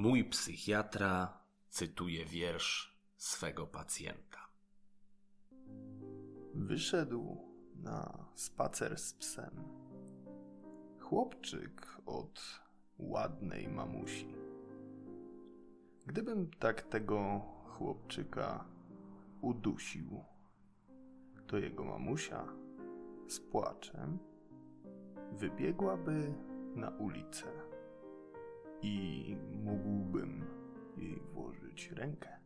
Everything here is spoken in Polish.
Mój psychiatra cytuje wiersz swego pacjenta. Wyszedł na spacer z psem. Chłopczyk od ładnej mamusi. Gdybym tak tego chłopczyka udusił, to jego mamusia z płaczem wybiegłaby na ulicę włożyć rękę.